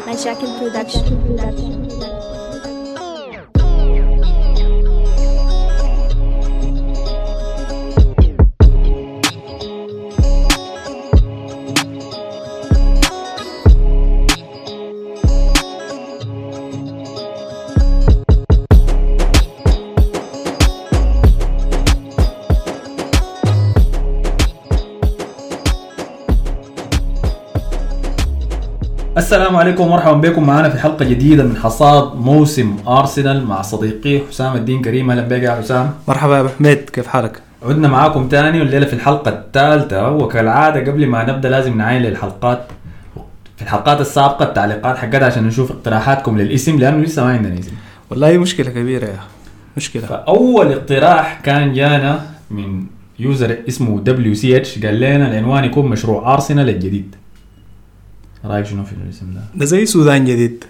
مشاكل برودكشن السلام عليكم ومرحبا بكم. معنا في حلقة جديدة من حصاد موسم أرسنال مع صديقي حسام الدين كريم. أهلا بك يا حسام. مرحبا يا أبو حميد كيف حالك؟ عدنا معاكم تاني والليلة في الحلقة الثالثة وكالعادة قبل ما نبدأ لازم نعاين للحلقات في الحلقات السابقة التعليقات حقتها عشان نشوف اقتراحاتكم للاسم لأنه لسه ما عندنا اسم. والله مشكلة كبيرة يا مشكلة. فأول اقتراح كان جانا من user اسمه WCH قال لنا العنوان يكون مشروع أرسنال الجديد. رأيك شنو في الاسم ده؟ ده زي سودان جديد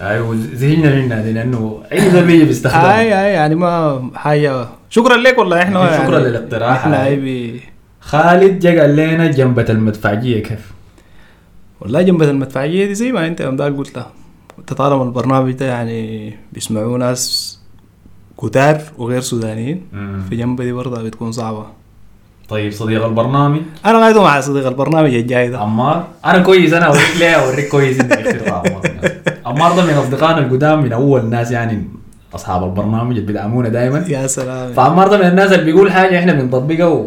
أيوه زهقنا منها دي لأنه أي زول بيجي بيستخدم اي اي يعني ما حاجة شكرا لك والله إحنا شكرا يعني للاقتراح إحنا. أي بي خالد جا قال لنا جنبة المدفعجية كيف؟ والله جنبة المدفعية دي زي ما أنت داك قلتها انت طالما البرنامج ده يعني بيسمعوه ناس كتار وغير سودانيين في جنبة دي برضه بتكون صعبة طيب صديق البرنامج؟ أنا قاعد مع صديق البرنامج الجاي ده. عمار؟ أنا كويس أنا أوريك ليه أوريك كويس انت اخترت عمار عمار ده من أصدقائنا القدام من أول الناس يعني أصحاب البرنامج اللي بيدعمونا دائما يا سلام. فعمار ده من الناس اللي بيقول حاجة إحنا بنطبقها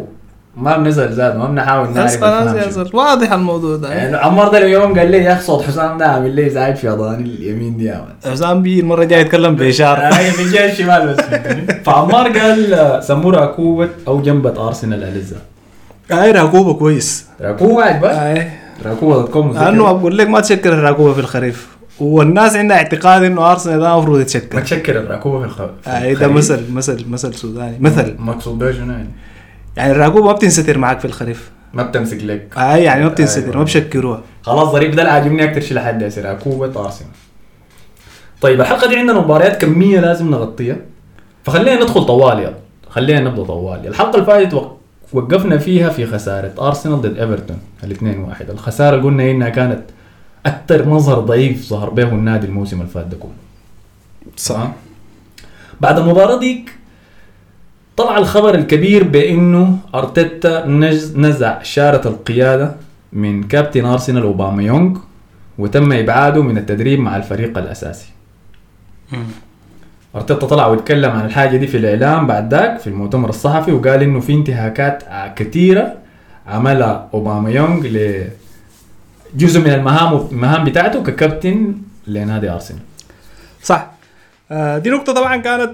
وما بنزل زاد ما بنحاول بس نعرف خلاص يا شو. زلمة واضح الموضوع ده. يعني عمار ده اليوم قال لي يا أخي صوت حسام ده عامل لي ازعاج في أضاني اليمين دي حسام بي المرة الجاية يتكلم بإشارة. هاي من جهه الشمال بس. فعمار قال آه، سموه راكوبة أو جنبة أرسنال أليزا. هاي راكوبة كويس. راكوبة عجبك؟ اي راكوبة dot com. لأنه بقول لك ما تشكر الراكوبه في الخريف. والناس عندها اعتقاد إنه أرسنال ده المفروض ما يتشكر تشكر الراكوبة في الخ... في اي ده الخريف. مثل مثل مثل سوداني. مثل. مقصود به شنو يعني؟ يعني الراكوبه ما بتنستر معك في الخريف. ما بتمسك لك. اي يعني ما بتنستر أيوة. ما بشكروها. خلاص ظريف ده اللي عاجبني أكثر شيء لحد هسه راكوبة ارسنال طيب الحلقة دي عندنا مباريات كمية لازم نغطيها. فخلينا ندخل طوال يلا. خلينا نبدأ طوال الحلقة اللي فاتت وق- وقفنا فيها في خسارة أرسنال ضد إيفرتون الاثنين واحد. الخسارة اللي قلنا إنها كانت أكثر مظهر ضعيف ظهر به النادي الموسم اللي فات ده كله. صح. بعد المباراة ديك طلع الخبر الكبير بإنه أرتيتا نز- نزع شارة القيادة من كابتن أرسنال اوباميونغ وتم إبعاده من التدريب مع الفريق الأساسي. أرتيتا طلع واتكلم عن الحاجة دي في الإعلام بعد ذاك في المؤتمر الصحفي وقال إنه في انتهاكات كثيره عملها اوباميونغ لجزء من المهام المهام بتاعته ككابتن لنادي أرسنال. صح. آه، دي نقطة طبعا كانت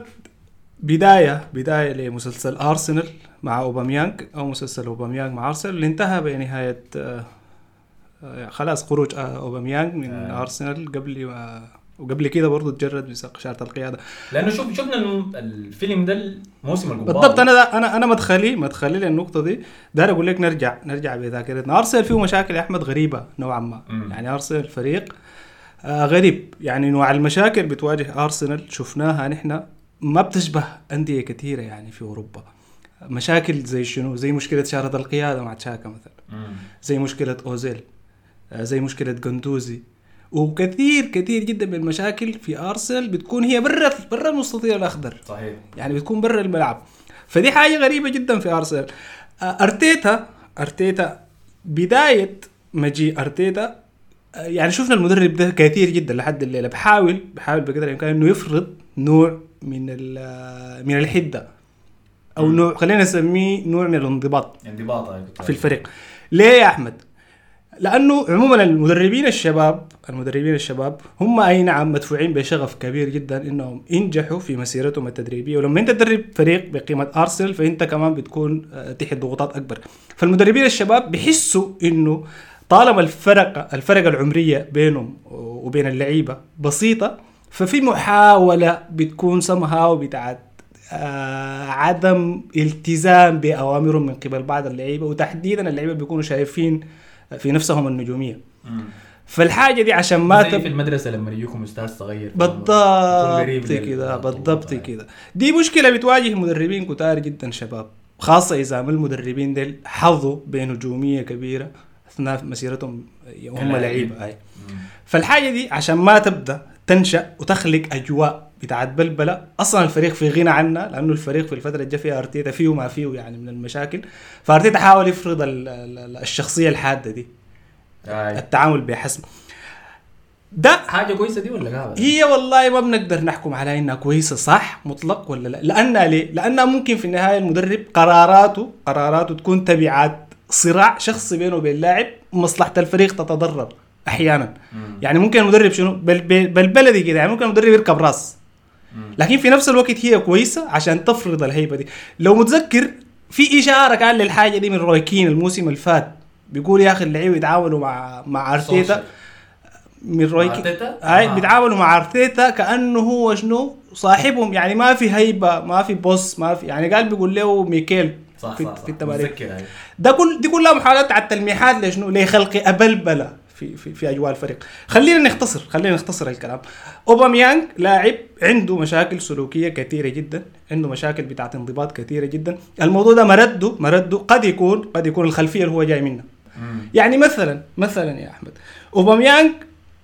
بداية بداية لمسلسل ارسنال مع اوباميانج أو مسلسل اوباميانج مع ارسنال اللي انتهى بنهاية آه، آه، خلاص خروج آه، اوباميانج من آه. ارسنال قبل ما وقبل كده برضه تجرد بسق شارة القيادة. لأنه شوف شفنا الفيلم ده الموسم القبال. بالضبط أنا ده أنا أنا مدخلي مدخلي للنقطه دي. داير أقول لك نرجع نرجع بذاكرتنا. ارسنال فيه مشاكل يا أحمد غريبة نوعا ما. يعني ارسنال فريق آه غريب. يعني نوع المشاكل بتواجه ارسنال شفناها نحن ما بتشبه أندية كثيرة يعني في أوروبا. مشاكل زي شنو؟ زي مشكلة شارة القياده مع تشاكا مثلا. زي مشكلة أوزيل. آه زي مشكلة جندوزي. وكثير كثير جدا من المشاكل في أرسنال بتكون هي برا برا المستطيل الأخضر. صحيح. يعني بتكون برا الملعب. فدي حاجة غريبة جدا في أرسنال. آه، ارتيتا أرتيتا بداية مجيء أرتيتا آه، يعني شفنا المدرب ده كثير جدا لحد الليلة. بحاول بحاول بقدر الإمكان إنه يفرض نوع من ال- من الحدة. أو مم. نوع خلينا نسميه نوع من الانضباط. انضباط هاي كنت في الفريق. ليه يا أحمد؟ لأنه عموما المدربين الشباب المدربين الشباب هم أي نعم مدفوعين بشغف كبير جدا إنهم ينجحوا في مسيرتهم التدريبية. ولما أنت تدرب فريق بقيمة أرسنال فأنت كمان بتكون آه، تحت ضغوطات أكبر. فالمدربين الشباب بيحسوا إنه طالما الفرق الفرق العمرية بينهم وبين اللعيبة بسيطة ففي محاولة بتكون سمهاو بتاعت آه عدم التزام بأوامرهم من قبل بعض اللعيبة وتحديدا اللعيبة بيكونوا شايفين في نفسهم النجومية مم. فالحاجة دي عشان ما زي. في المدرسة لما يجيكم أستاذ صغير بالضبط كده. بالضبط كده دي مشكلة بتواجه مدربين كتار جدا شباب خاصة إذا ما المدربين ديل حظوا بنجومية كبيرة أثناء مسيرتهم هم مم. فالحاجة دي عشان ما تبدأ تنشأ وتخلق أجواء بتاعت بلبلة أصلا الفريق في غنى عنها لأنه الفريق في الفترة اللي جا فيها أرتيتا فيه وما فيه يعني من المشاكل فأرتيتا حاول يفرض ال- ال- الشخصية الحادة دي آي. التعامل بحسم ده حاجة كويسة دي ولا قاعدة؟ هي والله ما بنقدر نحكم عليها إنها كويسة صح مطلق ولا لا لأنها ليه؟ لأنها ممكن في النهاية المدرب قراراته قراراته تكون تبعات صراع شخصي بينه وبين لاعب مصلحة الفريق تتضرر أحيانا. يعني ممكن المدرب شنو؟ بل بل- بالبلدي كده يعني ممكن المدرب يركب راس. لكن في نفس الوقت هي كويسة عشان تفرض الهيبة دي. لو متذكر في إشارة كان للحاجة دي من روي كين الموسم اللي فات بيقول يا أخي اللعيبة يتعاملوا مع مع أرتيتا. من روي مع كين. أرتيتا؟ أي آه. بيتعاملوا مع أرتيتا كأنه هو شنو؟ صاحبهم. يعني ما في هيبة ما في boss ما في يعني قال بيقول له ميكيل صح في, صح. في التمارين. هاي. ده كل دي كلها محاولات على التلميحات لشنو؟ لخلق البلبلة. في في في أجواء الفريق. خلينا نختصر خلينا نختصر الكلام. اوباميانج لاعب عنده مشاكل سلوكية كثيرة جدا عنده مشاكل بتاعت انضباط كثيرة جدا. الموضوع ده مرده مرده قد يكون قد يكون الخلفية اللي هو جاي منها. يعني مثلا مثلا يا أحمد اوباميانج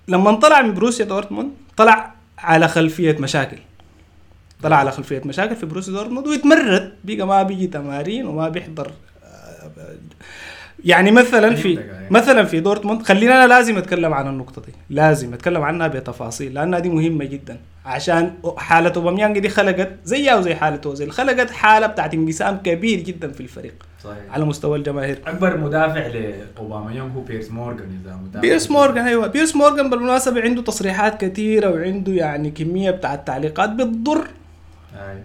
لما طلع من بروسيا دورتموند طلع على خلفية مشاكل. طلع على خلفية مشاكل في بروسيا دورتموند ويتمرد. بقى ما بيجي تمارين وما بيحضر آه، يعني مثلا في فهمتك عليك. مثلا في دورتموند خلينا أنا لازم أتكلم عن النقطة دي. لازم أتكلم عنها بتفاصيل لأنها دي مهمة جدا. عشان حالة أوباميانج دي خلقت زيها وزي حالة أوزيل خلقت حالة بتاعت انقسام كبير جدا في الفريق صحيح. على مستوى الجماهير. أكبر مدافع لاوباميانج هو بيرس مورغان إذا متابع. بيرس مورغان أيوه. بيرس مورغان بالمناسبة عنده تصريحات كثيرة وعنده يعني كمية بتاعت تعليقات بتضر.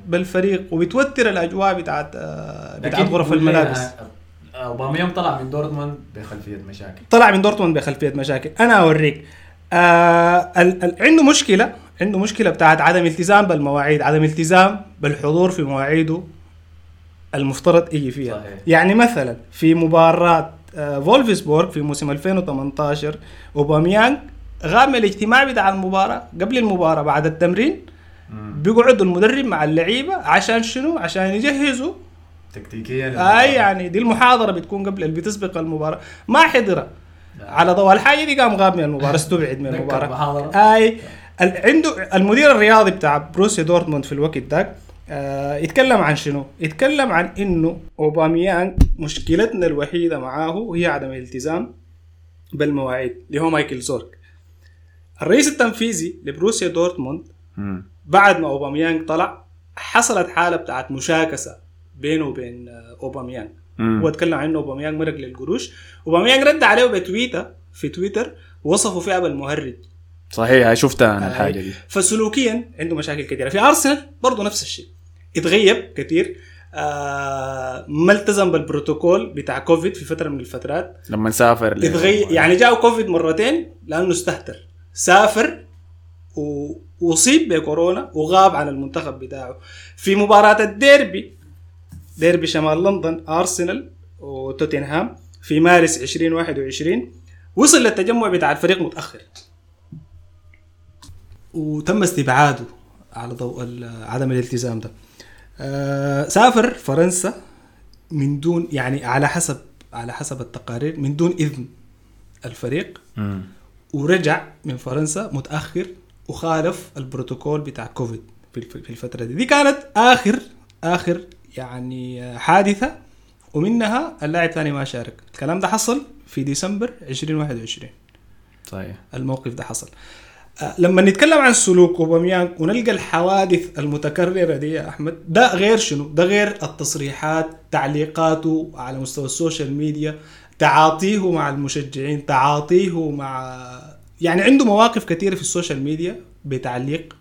بالفريق وبتوتر الأجواء بتاعت آه، بتاعت غرف الملابس. يوم طلع من دورتموند بخلفية مشاكل. طلع من دورتموند بخلفية مشاكل. أنا أوريك. آه ال ال عنده مشكلة عنده مشكلة بتاعت عدم التزام بالمواعيد عدم التزام بالحضور في مواعيده المفترض يجي فيها. صحيح. يعني مثلا في مباراة آه فولفسبورغ في موسم 2018 أوباميانج غاب من الاجتماع بتاع المباراة قبل المباراة بعد التمرين. مم. بيقعد المدرب مع اللعيبة عشان شنو؟ عشان يجهزوا تكتيكيا أي يعني دي المحاضرة بتكون قبل اللي بتسبق المباراة ما حضرها لا. على ضوء الحاجة دي قام غاب من المباراة استبعد من المباراة. أي عنده المدير الرياضي بتاع بروسيا دورتموند في الوقت ده آه يتكلم عن شنو؟ يتكلم عن إنه اوباميانج مشكلتنا الوحيدة معاه هي عدم الالتزام بالمواعيد اللي هو مايكل زورك. الرئيس التنفيذي لبروسيا دورتموند. بعد ما اوباميانج طلع حصلت حالة بتاعت مشاكسة بينه وبين آه، اوباميانج. هو اتكلم عن اوباميانج مرق للقروش اوباميانج رد عليه بتويته في تويتر وصفه فيها بالمهرج. صحيح شفتها أنا الحاجة دي. فسلوكيا عنده مشاكل كثيره في أرسنال برضه نفس الشيء. اتغيب كثير آه ما التزم بالبروتوكول بتاع كوفيد في فترة من الفترات. لما نسافر ل- اتغير يعني جاء كوفيد مرتين لأنه استهتر. سافر و- واصيب بكورونا وغاب عن المنتخب بتاعه. في مباراة الديربي ديربي شمال لندن أرسنال وتوتنهام في مارس 2021 وصل للتجمع بتاع الفريق متأخر. وتم استبعاده على ضوء عدم الالتزام ده. آه سافر فرنسا من دون يعني على حسب على حسب التقارير من دون إذن الفريق. ورجع من فرنسا متأخر وخالف البروتوكول بتاع كوفيد في الفترة دي. دي كانت آخر آخر يعني حادثة ومنها اللاعب ثاني ما شارك. الكلام ده حصل في ديسمبر 2021 صحيح الموقف ده حصل. آه، لما نتكلم عن سلوك اوباميانج ونلقى الحوادث المتكررة دي يا أحمد ده غير شنو؟ ده غير التصريحات تعليقاته على مستوى ال social media تعاطيه مع المشجعين تعاطيه مع يعني عنده مواقف كثيرة في ال social media بتعليق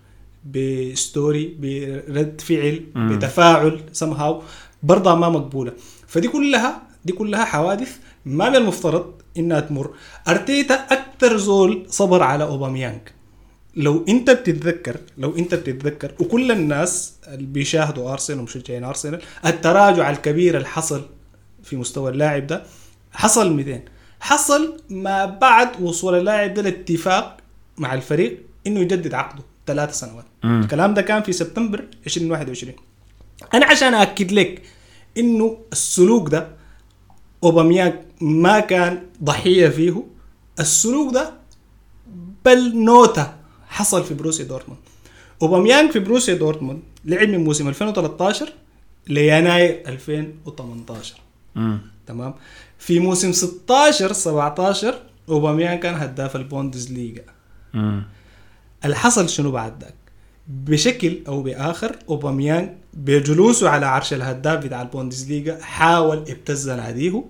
ب story برد فعل مم. بتفاعل somehow برضه ما مقبولة. فدي كلها دي كلها حوادث ما من المفترض إنها تمر. أرتيتا أكثر زول صبر على اوباميانج لو أنت بتتذكر لو أنت بتتذكر وكل الناس اللي بيشاهدوا أرسنال ومشجعين أرسنال التراجع الكبير اللي حصل في مستوى اللاعب ده حصل 200 حصل ما بعد وصول اللاعب ده لاتفاق مع الفريق إنه يجدد عقده. ثلاث سنوات. مم. الكلام ده كان في سبتمبر 2021 أنا عشان اكد لك إنه السلوك ده اوباميانج ما كان ضحية فيه. السلوك ده ابل نوتة حصل في بروسيا دورتموند. اوباميانج في بروسيا دورتموند لعب من موسم 2013 ليناير 2018 مم. تمام؟ في موسم 16 17 اوباميانج كان هداف البوندز ليجا. اللي حصل شنو بعد ذاك بشكل أو بآخر اوباميانج بجلوسه على عرش الهداف بتاع البوندسليغا حاول ابتز ناديه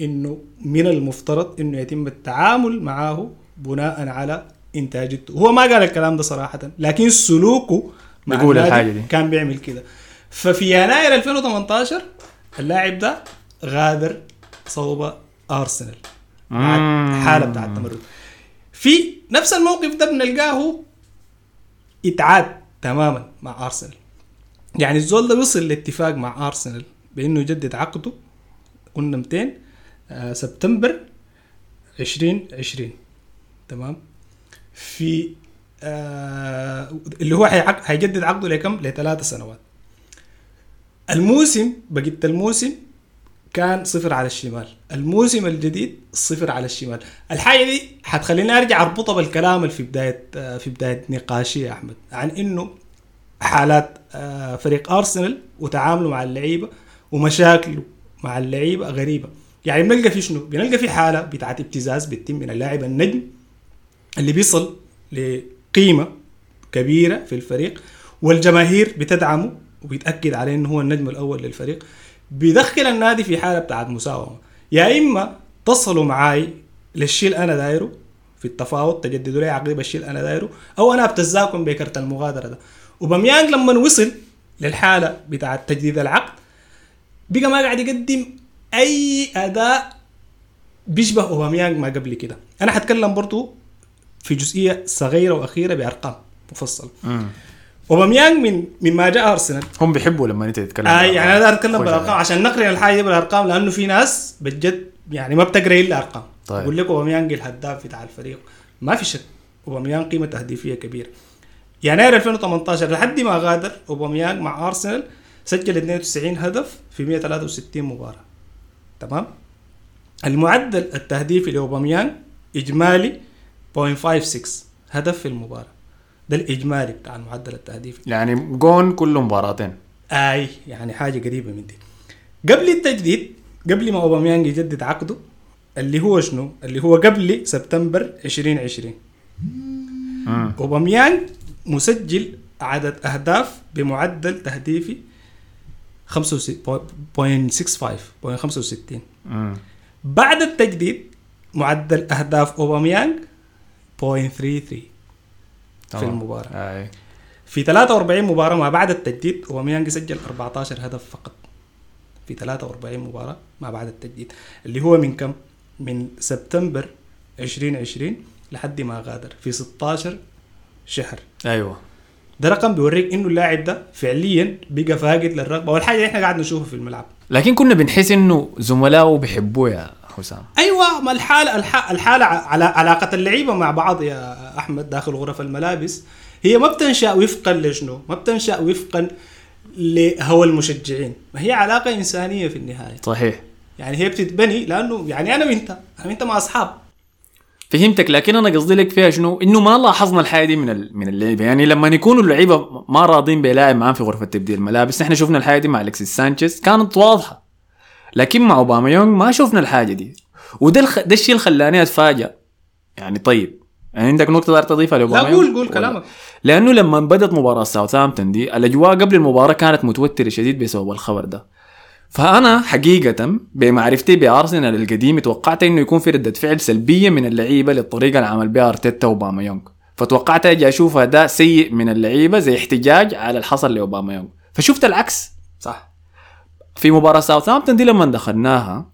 إنه من المفترض إنه يتم التعامل معه بناء على انتاجته هو ما قال الكلام ده صراحة لكن سلوكه مع بيقول الحاجة دي. كان بيعمل كده ففي يناير 2018 اللاعب ده غادر صوب أرسنال مع مم. الحاله بتاع التمرد في نفس الموقف ده بنلقاه اتعاد تماما مع أرسنال. يعني الزول ده وصل لاتفاق مع أرسنال بإنه يجدد عقده. قلنا 200 آه سبتمبر 2020 تمام؟ في آه اللي هو حيجدد عقده لكم؟ لثلاث سنوات. الموسم بقيت الموسم كان صفر على الشمال. الموسم الجديد صفر على الشمال. الحاجة دي حتخليني أرجع أربطها بالكلام اللي في بداية آه، في بداية نقاشي يا أحمد عن إنه حالات آه، فريق أرسنال وتعامله مع اللعيبة ومشاكله مع اللعيبة غريبة. يعني بنلقى في شنو؟ بنلقى في حالة بتاعت ابتزاز بتتم من اللاعب النجم اللي بيصل لقيمة كبيرة في الفريق والجماهير بتدعمه وبيتأكد عليه إنه هو النجم الأول للفريق. بيدخل النادي في حالة بتاعت مساومة. يا إما تصلوا معاي للشيء اللي أنا دايره في التفاوض تجددوا لي عقدي بالشيء اللي أنا دايره أو أنا أبتزاكم بكرت المغادرة ده. وباميانج لما وصل للحالة بتاعت تجديد العقد بقى ما قاعد يقدم أي أداء بيشبه أوباميانج ما قبل كده. أنا حتكلم برضو في جزئية صغيرة وأخيرة بأرقام مفصلة. اوباميانج من مما جاء ارسنال هم بيحبوا لما انت تتكلم آه. يعني أنا اتكلم بالأرقام. عشان نقرأ الحاجة دي بالأرقام لأنه في ناس بجد يعني ما بتقرأ إلا ارقام طيب. يقول لك أوباميانج الهداف بتاع الفريق. ما في شك أوباميانج قيمة تهديفية كبيرة. يناير 2018 لحد ما غادر أوباميانج مع أرسنال سجل 92 هدف في 163 مباراة. تمام؟ المعدل التهديفي لأوباميانج إجمالي 0.56 هدف في المباراة. ده الإجمالي بتاع المعدل التهديفي يعني جون كل مباراتين آي يعني حاجة قريبة من دي قبل التجديد قبل ما أوباميانج يجدد عقده اللي هو شنو؟ اللي هو قبل سبتمبر 2020 مم. أوباميانج مسجل عدد أهداف بمعدل تهديفي 65.65 0.65 مم. بعد التجديد معدل أهداف أوباميانج 0.33 في تمام. المباراة. أي. في 43 مباراة ما بعد التجديد اوباميانج سجل 14 هدف فقط. في 43 مباراة ما بعد التجديد اللي هو من كم؟ من سبتمبر 2020 لحد ما غادر في 16 شهر. أيوه. ده رقم بيوريك إنه اللاعب ده فعليا بقى فاقد للرغبة والحاجة اللي إحنا قاعد نشوفها في الملعب. لكن كنا بنحس إنه زملائه بيحبوه يا حسام. أيوه ما الحاله الح- الحالة على علاقة اللعيبة مع بعض يا أحمد داخل غرف الملابس هي ما بتنشأ وفقا لشنو؟ ما بتنشأ وفقا لهوى المشجعين، ما هي علاقة إنسانية في النهاية، صحيح. يعني هي بتتبني لأنه يعني أنا وأنت، أنا وأنت ما أصحاب، فهمتك لكن أنا قصدي لك فيها شنو؟ إنه ما لاحظنا الحاجة دي من ال- من اللعيبه يعني لما يكونوا اللعيبة ما راضين بلاعب معاه في غرفة تبديل الملابس نحن شفنا الحاجة دي مع الكسيس سانشيز كانت واضحة. لكن مع اوباميانغ ما شفنا الحاجة دي. وده الخ... ده الشيء اللي خلاني اتفاجئ يعني طيب عندك نقطة دار تضيفها لا لاوباميانغ قول قول كلامك. لأنه لما بدأت مباراة ساوثهامبتون دي الأجواء قبل المباراة كانت متوترة شديد بسبب الخبر ده. فأنا حقيقة بمعرفتي بارسنال القديم توقعت إنه يكون في ردة فعل سلبية من اللعيبة للطريقة اللي عمل بها أرتيتا واوباما يونغ فتوقعت أجي أشوف اداء سيء من اللعيبة زي احتجاج على اللي حصل لاوباما يونغ فشفت العكس. صح. في مباراة ساوثهامبتون دي لما دخلناها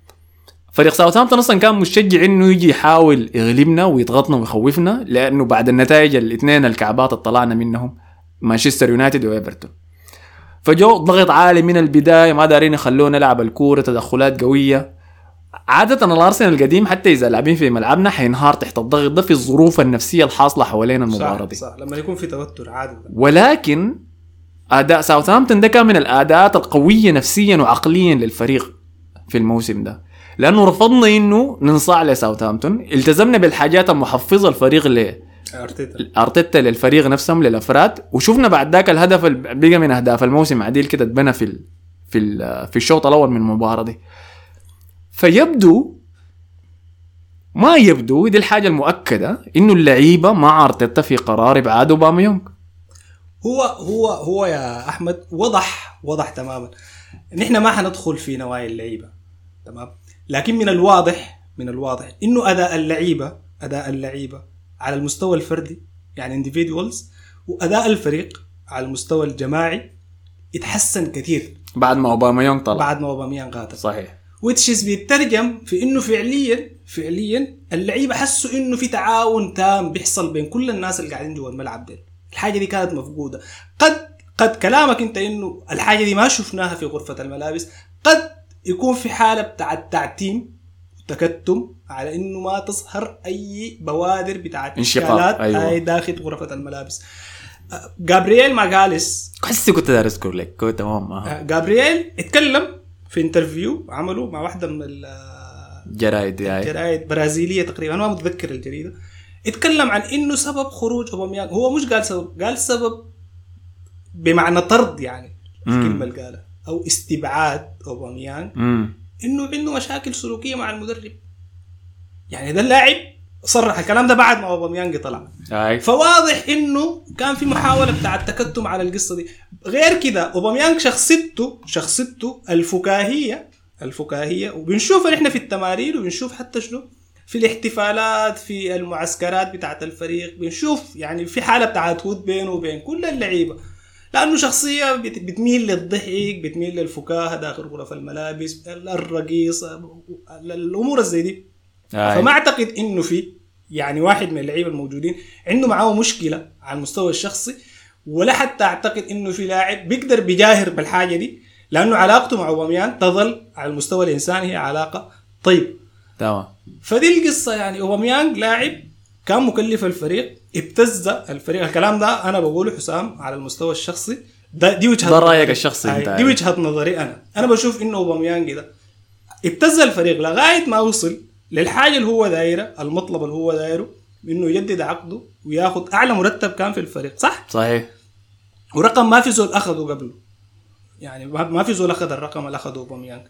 فريق ساوثهامبتون أصلا كان مشجع إنه يجي يحاول يغلبنا ويضغطنا ويخوفنا لأنه بعد النتائج الاثنين الكعبات اللي طلعنا منهم مانشستر يونايتد وإيفرتون. فجو ضغط عالي من البداية ما دارين يخلونا نلعب الكورة تدخلات قوية. عادة الأرسنال القديم حتى إذا لاعبين في ملعبنا حينهار تحت الضغط ده في الظروف النفسية الحاصلة حوالين المباراة صح دي. صح لما يكون في توتر عادي. ولكن أداء ساوثهامبتون ده كان من الأداءات القوية نفسيا وعقليا للفريق في الموسم ده. لأنه رفضنا إنه ننصاع لساوثهامبتون التزمنا بالحاجات المحفزة الفريق ل أرتيتا. أرتيتا للفريق نفسهم للأفراد وشفنا بعد ذاك الهدف بقى من أهداف الموسم عديل كده اتبنى في ال في ال في الشوط الأول من المباراة دي. فيبدو ما يبدو دي الحاجة المؤكدة إنه اللعيبة مع أرتيتا في قرار إبعاد أوباميونج. هو هو هو يا أحمد وضح وضح تماما. نحن ما حندخل في نوايا اللعيبة تمام؟ لكن من الواضح من الواضح إنه أداء اللعيبة أداء اللعيبة على المستوى الفردي يعني individuals وأداء الفريق على المستوى الجماعي اتحسن كثير. بعد ما اوباميانج طلع. بعد ما اوباميانج غادر صحيح. which is بيترجم في إنه فعليا فعليا اللعيبة حسوا إنه في تعاون تام بيحصل بين كل الناس اللي قاعدين جوا الملعب دي الحاجة دي كانت مفقودة. قد قد كلامك أنت إنه الحاجة دي ما شفناها في غرفة الملابس. قد يكون في حالة بتاعت تعتيم وتكتم على إنه ما تظهر أي بوادر بتاعت انشقاق، أيوة. أي داخل غرفة الملابس. آه، جابرييل ماغاليس حسي كنت داير اذكر لك كنت تمام آه. آه، جابرييل اتكلم في interview عمله مع واحدة من ال- جرايد يعني جرايد برازيلية تقريبا أنا ما متذكر الجريدة. اتكلم عن إنه سبب خروج أوباميانج. هو مش قال سبب قال سبب بمعنى طرد يعني. الكلمة اللي قالها. أو استبعاد اوباميانج امم إنه عنده مشاكل سلوكية مع المدرب. يعني ده اللاعب صرح الكلام ده بعد ما اوباميانج طلع. اي فواضح إنه كان في محاولة بتاع التكتم على القصة دي. غير كده اوباميانج شخصيته شخصيته الفكاهية الفكاهية وبنشوفها نحن في التمارين وبنشوف حتى شنو؟ في الاحتفالات في المعسكرات بتاعت الفريق بنشوف يعني في حالة بتاعت ود بينه وبين كل اللعيبة. لأنه شخصية بت- بتميل للضحك بتميل للفكاهة داخل غرف الملابس الرقيصة الأمور الزي دي أي. فما أعتقد إنه في يعني واحد من اللعيبة الموجودين عنده معاه مشكلة على المستوى الشخصي ولا حتى أعتقد إنه في لاعب بيقدر بيجاهر بالحاجة دي لأنه علاقته مع اوباميان تظل على المستوى الإنساني هي علاقة طيبة تمام فدي القصة يعني اوباميانج لاعب كان مكلف الفريق ابتز الفريق. الكلام ده أنا بقوله حسام على المستوى الشخصي. ده دي وجهة ده نظري. الشخصي أنت دي يعني. وجهة نظري أنا. أنا بشوف إنه أوباميانج ده ابتز الفريق لغاية ما وصل للحاجة اللي هو دايرة المطلب اللي هو دايره إنه يجدد عقده وياخذ أعلى مرتب كان في الفريق. صح؟ صحيح. ورقم ما في زول اخذه قبله. يعني ما ما في زول أخذ الرقم اللي اخذه أوباميانج.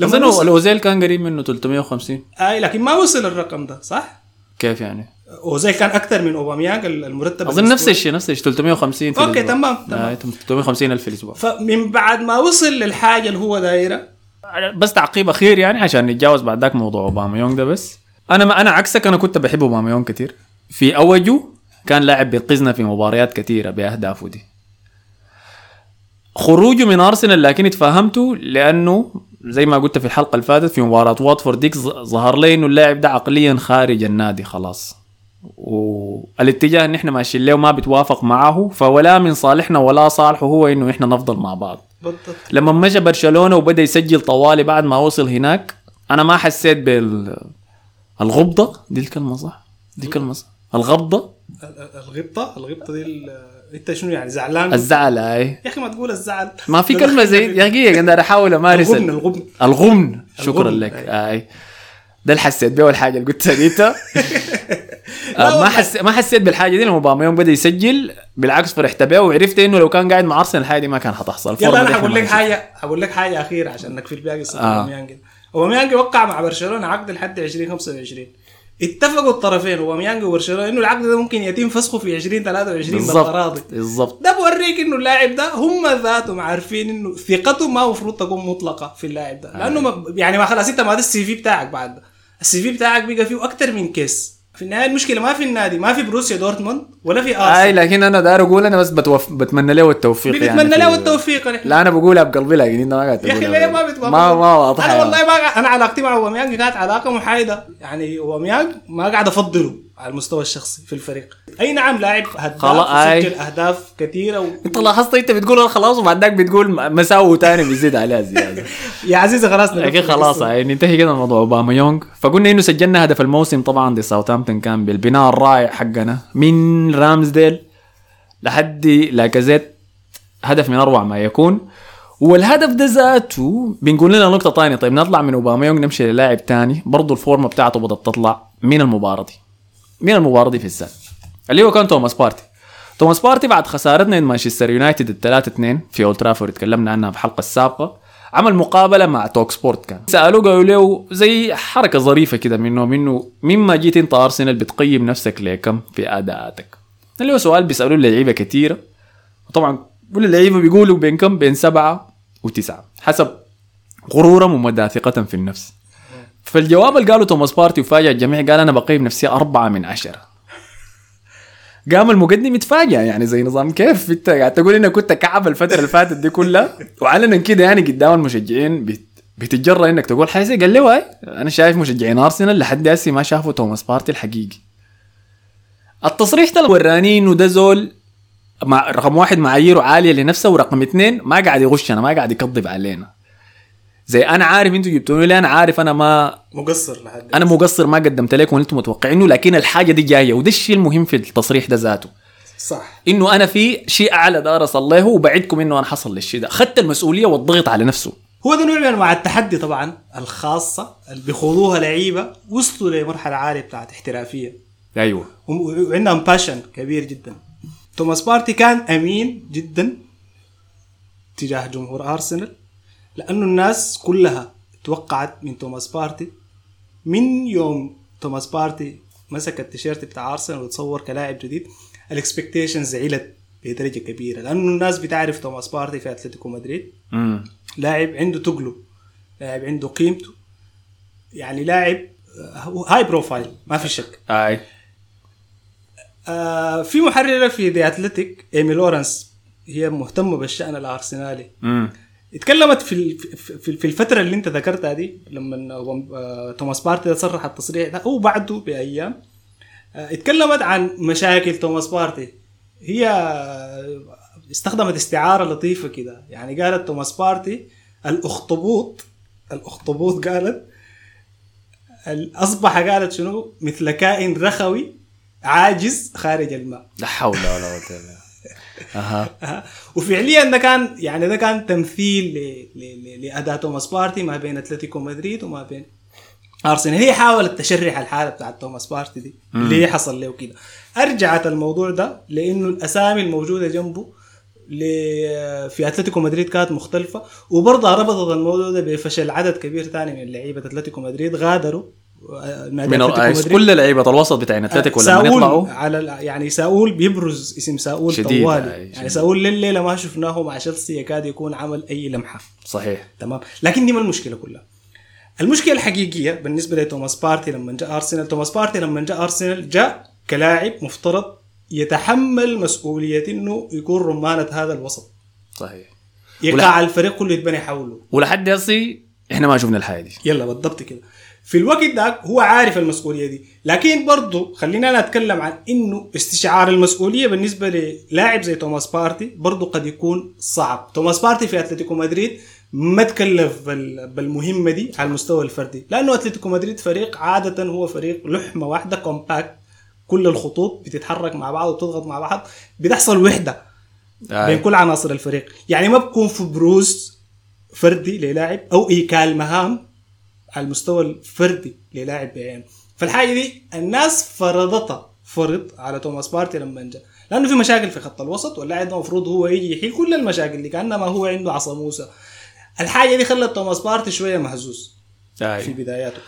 لما أظن وصل الأوزيل كان قريب منه 350 أي لكن ما وصل الرقم ده صح؟ كيف يعني؟ اوزيل كان أكثر من اوباميانج المرتب أظن نفس. الشيء نفس الشيء 350 في الأسبوع. تمام، تمام. آه، 350 ألف في الأسبوع فمن بعد ما وصل للحاجة اللي هو دايرة بس تعقيب أخير يعني عشان نتجاوز بعد ذاك موضوع اوباميانج ده بس أنا ما أنا عكسك أنا كنت بحب اوباميانج كثير في اوجه كان لاعب بينقذنا في مباريات كثيره بأهدافه دي خروجه من أرسنال لكن اتفهمته لأنه زي ما قلت في الحلقة اللي فاتت في مباراة واتفورد ديك ظهر لي إنه اللاعب ده عقليا خارج النادي خلاص والاتجاه إن إحنا ماشيين له ما بتوافق معه فلا من صالحنا ولا صالحه هو إنه إحنا نفضل مع بعض. بالضبط. لما مشى برشلونة وبدأ يسجل طوالي بعد ما وصل هناك أنا ما حسيت بال الغبطة دي الكلمة صح؟ دي كلمه صح. الغبطة. ال- ال- الغبطة؟ الغبطة دي أنت شنو يعني زعلان؟ الزعل أي. يا أخي ما تقول الزعل. ما في كلمة زي دقيقة أنا أحاول امارس الغبن ال- الغبن. الغبن شكرا لك. أي. ده اللي حسيت بيه أول حاجة اللي قلتها ديتا آه، ما. حس ما حسيت بالحاجة دي لما اوباميانج بدأ يسجل بالعكس فرحت بيه وعرفت إنه لو كان قاعد مع أرسنال الحاجة دي ما كان حتحصل. يلا أنا حقول لك. حاجة حقول لك حاجة أخيرة عشان نكفي الباقي قصه آه. أوباميانج. أوباميانج وقع مع برشلونة عقد لحد 2025 اتفقوا الطرفين أوباميانج وبرشلونة إنه العقد ده ممكن يتم فسخه في 2023 بالتراضي بالضبط ده بوريك إنه اللاعب ده هم ذاتهم عارفين إنه ثقتهم ما المفروض تكون مطلقة في اللاعب ده. لأنه ما يعني ما خلاص أنت ما ده ال CV بتاعك بعد. ده ال CV بتاعك بقى فيه أكثر من case. في النهاية المشكلة ما في النادي ما في بروسيا دورتموند ولا في أي ارسنال لكن أنا داير أقول أنا بس بتوف... بتمنى له التوفيق يعني بنتمنى في- له التوفيق. نحن لا أنا بقولها بقلبي لكن انت ما قاعد يا أخي ليه. ما بتوافق ما ما واضحة. أنا. والله ما أنا علاقتي مع أوباميانج كانت علاقة محايدة. يعني أوباميانج ما قاعد أفضله. على المستوى الشخصي في الفريق. أي نعم لاعب هداف. وسجل أهداف كثيرة و... أنت لاحظت أنت بتقول خلاص وبعد ذاك بتقول مساوي تاني بيزيد عليها زياده يا عزيزي خلاص. لكن نقفل خلاص. يعني ننتهي كده من موضوع اوباما يونغ فقلنا إنه سجلنا هدف الموسم طبعا ضد ساوثهامبتون كان بالبناء الرائع حقنا. من رامزديل. لحد لاكازيت. هدف من أروع ما يكون. والهدف ده ذاته بنقول لنا نقطة ثانية طيب نطلع من اوباميانغ نمشي للاعب تاني. برضه الفورمة بتاعته بدأت تطلع من المباراة دي. من المباراه في السنة. اللي هو كان توماس بارتي. توماس بارتي بعد خسارتنا من مانشستر يونايتد الثلاثة اثنين في اولد ترافورد تكلمنا عنها في الحلقة السابقة. عمل مقابلة مع توك سبورت كان. سألوه قالوا له زي حركة ظريفة كده منه منه مما جيت انت أرسنال بتقيم نفسك لكم في اداءاتك اللي هو سؤال بيسألوه اللعيبه كثيره وطبعا كل اللعيبة بيقولوا بين كم؟ بين سبعة وتسعة حسب غرورهم ومدى في النفس. فالجواب اللي قاله توماس بارتي وفاجأ الجميع قال أنا بقيم نفسي أربعة من عشرة. قام المقدم يتفاجأ يعني زي نظام كيف؟ إنت قاعد تقول إنك كنت كعب الفترة اللي فاتت دي كلها؟ وعلنا كده يعني قدام المشجعين بت- بتتجرأ إنك تقول حاجة زي- قال له واي أنا شايف مشجعين أرسنال لحد هسه ما شافوا توماس بارتي الحقيقي. التصريح ده وراني انه ده زول رقم واحد معاييره عالية لنفسه ورقم اثنين ما قاعد يغشنا ما قاعد يكذب علينا. زي أنا عارف إنتوا جبتوني لي أنا عارف أنا ما مقصر لحد أنا مقصر ما قدمت لكم وأنتم متوقعينه لكن الحاجة دي جاية وده الشيء المهم في التصريح ده ذاته. صح. إنه أنا في شيء أعلى دار اصل له وبعدكم إنه أنا حصل للشيء ده. اخذت المسؤولية والضغط على نفسه. هو ده نوع من أنواع التحدي طبعا الخاصة اللي بيخوضوها لعيبة وصلوا لمرحلة عالية بتاعت احترافية. أيوه. وعندهم passion كبير جدا. توماس بارتي كان أمين جدا تجاه جمهور أرسنال. لأنه الناس كلها توقعت من توماس بارتي. من يوم توماس بارتي مسك التيشيرت بتاع أرسنال وتصور كلاعب جديد ال expectations علت بدرجة كبيرة. لأنه الناس بتعرف توماس بارتي في أتلتيكو مدريد. لاعب عنده تقله لاعب عنده قيمته. يعني لاعب آه، high profile ما في شك. أي. آه في محررة في ذا اتلتيك إيمي لورنس هي مهتمة بالشأن الأرسنالي. امم اتكلمت في في الفترة اللي انت ذكرتها دي لما آه، توماس بارتي صرح التصريح ده أو بعده بأيام آه، اتكلمت عن مشاكل توماس بارتي. هي استخدمت استعارة لطيفة كده. يعني قالت توماس بارتي الأخطبوط الأخطبوط قالت ال- أصبح قالت شنو؟ مثل كائن رخوي عاجز خارج الماء. لا حول ولا قوة إلا بالله. أها. وفعليا ده كان يعني ده كان تمثيل لاداء توماس بارتي ما بين أتلتيكو مدريد وما بين أرسنال. هي حاولت تشرح الحالة بتاعت توماس بارتي دي ليه حصل له كده. أرجعت الموضوع ده لأنه الأسامي الموجودة جنبه في أتلتيكو مدريد كانت مختلفة وبرضه ربطت الموضوع ده بفشل عدد كبير ثاني من لعيبة أتلتيكو مدريد غادروا. من. كل لعيبه الوسط بتاعين أتلتيكو لما يطلعوا. على يعني ساول نيغيز اسم ساول شديد، طوالي. أي، يعني شديد. ساول لليله ما شفناه مع تشيلسي يكاد يكون عمل أي لمحة. صحيح. تمام. لكن دي ما المشكلة كلها. المشكلة الحقيقية بالنسبة لتوماس بارتي لما جاء أرسنال توماس بارتي لما جاء أرسنال جاء كلاعب مفترض يتحمل مسؤولية إنه يكون رمانة هذا الوسط. صحيح. يقع الفريق كله يتبني حوله. ولحد هسي إحنا ما شفنا الحاجة دي. يلا بالضبط كده. في الوقت ده هو عارف المسؤولية دي. لكن برضه خلينا أنا اتكلم عن إنه استشعار المسؤولية بالنسبة للاعب زي توماس بارتي برضه قد يكون صعب. توماس بارتي في أتلتيكو مدريد ما تكلف بال- بالمهمة دي على المستوى الفردي. لأنه أتلتيكو مدريد فريق عادة هو فريق لحمة واحدة compact كل الخطوط بتتحرك مع بعض وتضغط مع بعض بتحصل وحدة بين آي. كل عناصر الفريق. يعني ما بكون في بروز فردي للاعب أو إيكال مهام على المستوى الفردي للاعب بعينه فالحاجة دي الناس فرضتها فرض على توماس بارتي لما جاء. لأنه في مشاكل في خط الوسط واللاعب ده المفروض هو يجي يحل كل المشاكل دي كأنما هو عنده عصا موسى الحاجة دي خلت توماس بارتي شوية مهزوز في آي. بداياته.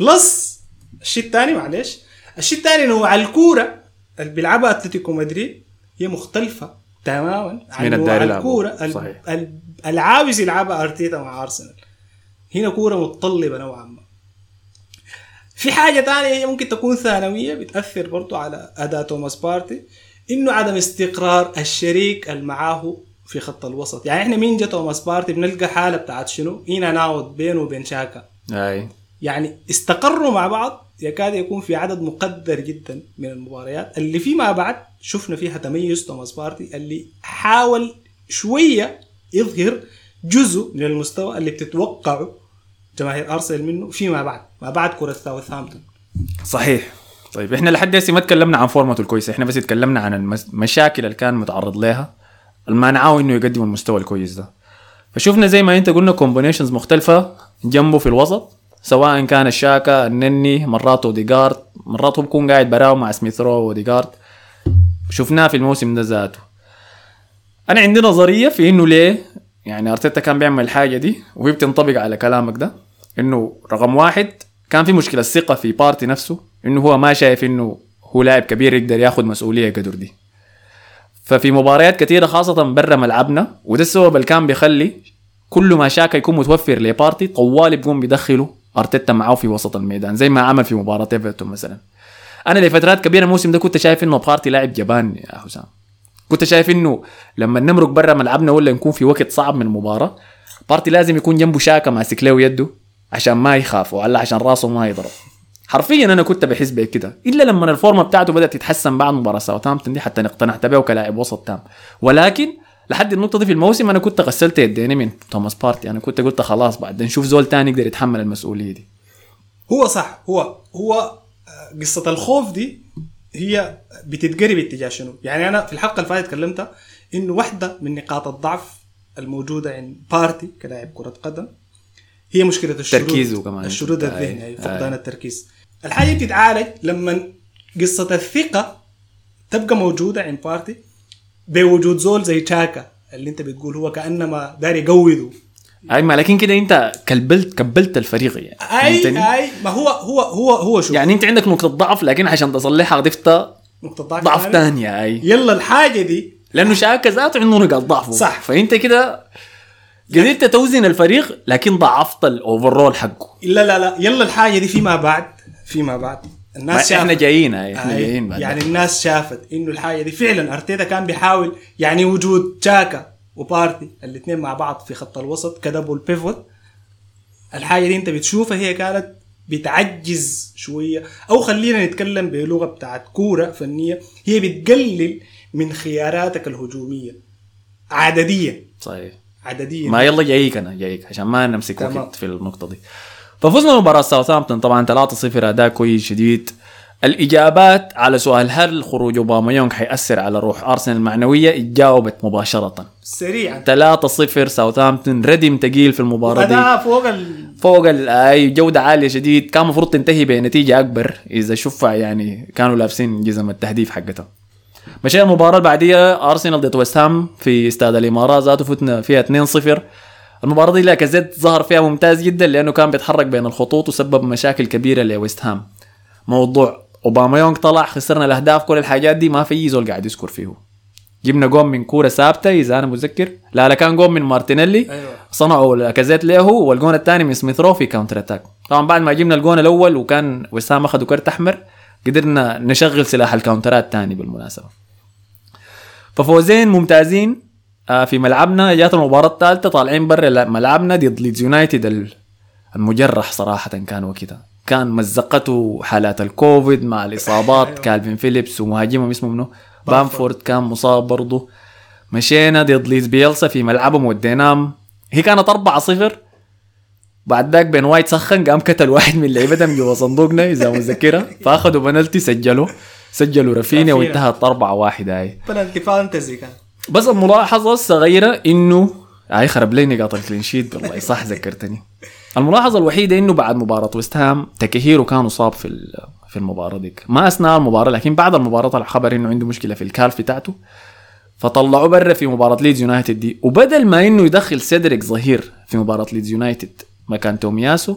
plus الشيء الثاني معلش الشيء الثاني إنه على الكورة اللي بيلعبها أتلتيكو مدريد هي مختلفة تماما عن. الكورة. ال- صحيح. ال- العاوز يلعبها أرتيتا مع أرسنال. هنا كورة متطلبة نوعا ما. في حاجة ثانية هي ممكن تكون ثانوية بتأثر برضو على أداء توماس بارتي إنه عدم استقرار الشريك اللي معاه في خط الوسط. يعني إحنا مين جا توماس بارتي؟ بنلقى حالة بتاعت شنو؟ هنا not بينه وبين شاكا. أي. يعني استقروا مع بعض يكاد يكون في عدد مقدر جدا من المباريات. اللي فيما بعد شفنا فيها تميز توماس بارتي اللي حاول شوية يظهر جزء من المستوى اللي بتتوقعه. جماهير ارسنال منه فيما بعد ما بعد كرة ساوثهامبتون. صحيح. طيب إحنا لحد هسه ما تكلمنا عن form ته الكويسه إحنا بس اتكلمنا عن المشاكل اللي كان متعرض لها المانعاه إنه يقدم المستوى الكويس ده. فشفنا زي ما أنت قلنا combinations مختلفة جنبه في الوسط سواء كان الشاكا النني مرات اوديجارد مرات هو بيكون قاعد براو مع سميث رو واوديجارد شفناه في الموسم ده ذاته. أنا عندي نظرية في إنه ليه يعني أرتيتا كان بيعمل الحاجة دي وهي بتنطبق على كلامك ده. إنه رقم واحد كان في مشكلة ثقه في بارتي نفسه إنه هو ما شايف إنه هو لاعب كبير يقدر ياخذ مسؤولية قدر دي. ففي مباريات كثيره خاصة برا ملعبنا وده السبب اللي كان بيخلي كل ما شاكا يكون متوفر لبارتي طوال بيقوم بيدخله أرتيتا معاه في وسط الميدان زي ما عمل في مباراة إيفرتون مثلا. أنا لفترات كبيرة الموسم ده كنت شايف إنه بارتي لاعب جبان يا حسام. كنت شايف إنه لما نمرق برا ملعبنا ولا نكون في وقت صعب من المباراة بارتي لازم يكون جنبه شاكا ماسك له يده عشان ما يخاف ولا عشان راسه ما يضرب. حرفيا أنا كنت بحس بكده إلا لما ال form ة بتاعته بدأت تتحسن بعد مباراة ساوثهامبتون دي حتى اقتنعت به كلاعب وسط تام. ولكن لحد النقطة دي في الموسم أنا كنت غسلت يديني من توماس بارتي. أنا كنت قلت خلاص بعد نشوف زول تاني يقدر يتحمل المسؤولية دي. هو صح. هو هو آه، قصة الخوف دي هي بتتقري باتجاه شنو؟ يعني أنا في الحلقة اللي فاتت تكلمت إنه واحدة من نقاط الضعف الموجودة عند بارتي كلاعب كرة قدم هي مشكلة الشرود تركيزه كمان. الشرود الذهني أي فقدان. التركيز الحاجة دي بتتعالج لما قصة الثقة تبقى موجودة عند بارتي بوجود زول زي شاكا اللي انت بتقول هو كأنما داري يقوده أي ما لكن كده انت كبلت كبلت الفريق يعني؟ أي أي ما هو هو هو هو شوف يعني انت عندك نقطة ضعف لكن عشان تصلحها ضفت نقطة ضعف ضعف ثاني. ثانية أي يلا الحاجة دي لأنه شاكا ذاته عنده نقاط ضعفه صح. فأنت كده قدرت توزن الفريق لكن ضعفت ال overall حقه. لا لا لا. يلا الحاجة دي فيما بعد فيما بعد. ما الناس إحنا شافت. جايين اي إحنا أي، جايين بعد. يعني الناس شافت إنه الحاجة دي فعلا أرتيتا كان بيحاول يعني وجود تشاكا وبارتي الاثنين مع بعض في خط الوسط كدبل بيفوت. الحاجة دي أنت بتشوفها هي كانت بتعجز شوية. أو خلينا نتكلم بلغة بتاعت كورة فنية. هي بتقلل من خياراتك الهجومية عدديا. صحيح. عدديا ما يلا جايك أنا جايك عشان ما نمسك تمام. وقت في النقطة دي. ففزنا مباراة ساوثهامبتون طبعا 3-0 اداء كويس شديد. الإجابات على سؤال هل خروج اوباميونغ حيأثر على روح أرسنال المعنوية؟ اتجاوبت مباشرة. سريعا. 3-0 ساوثهامبتون ردم تقيل في المباراة دي. فوق ال... فوق ال- أي جودة عالية شديد. كان المفروض تنتهي بنتيجة أكبر إذا شفع يعني كانوا لابسين جزم التهديف حقتها مشينا المباراة اللي بعديها ارسنال ضد ويست هام في استاد الإمارات ذاته فتنا فيها 2-0 المباراة دي لاكازيت ظهر فيها ممتاز جدا لأنه كان بيتحرك بين الخطوط وسبب مشاكل كبيرة لويست هام. موضوع أوباميونغ طلع خسرنا الأهداف كل الحاجات دي ما في أي زول قاعد يذكر فيه جبنا جون من كورة ثابتة إذا أنا متذكر. لا لا كان جون من مارتينيلي. أيوة. صنعوا لاكازيت له والجون الثاني من سميث رو في counter attack طبعا بعد ما جبنا الجون الأول وكان ويست هام أخذوا كرت أحمر قدرنا نشغل سلاح ال counter ات تاني بالمناسبة. ففوزين ممتازين آه، في ملعبنا. جات المباراة الثالثة طالعين برا ملعبنا ضد ليدز يونايتد ال- المجرح صراحة كان وكذا. كان مزقته حالات الكوفيد مع الإصابات أيوة. كالفين فيليبس ومهاجمهم اسمه منه بامفورد. كان مصاب برضه مشينا ضد ليدز بيلسا في ملعبهم وديناهم. هي كانت 4 0 بعد ذاك بن وايت سخن قام كتل واحد من لعيبتهم جوا صندوقنا إذا متذكرها فأخذوا بنالتي سجلوا. سجلوا رافينيا. وانتهت 4 1 هاي. penalty fantasy كان. بس الملاحظة الصغيرة انه هاي خرب لي نقاط ال clean sheet والله صح ذكرتني. الملاحظة الوحيدة إنه بعد مباراة ويست هام تاكيهيرو كان اتصاب في في المباراة ديك. ما أثناء المباراة لكن بعد المباراة طلع خبر إنه عنده مشكلة في ال calf بتاعته. فطلعوه برا في مباراة ليدز يونايتد دي. وبدل ما إنه يدخل سيدريك ظهير في مباراة ليدز يونايتد مكان تومياسو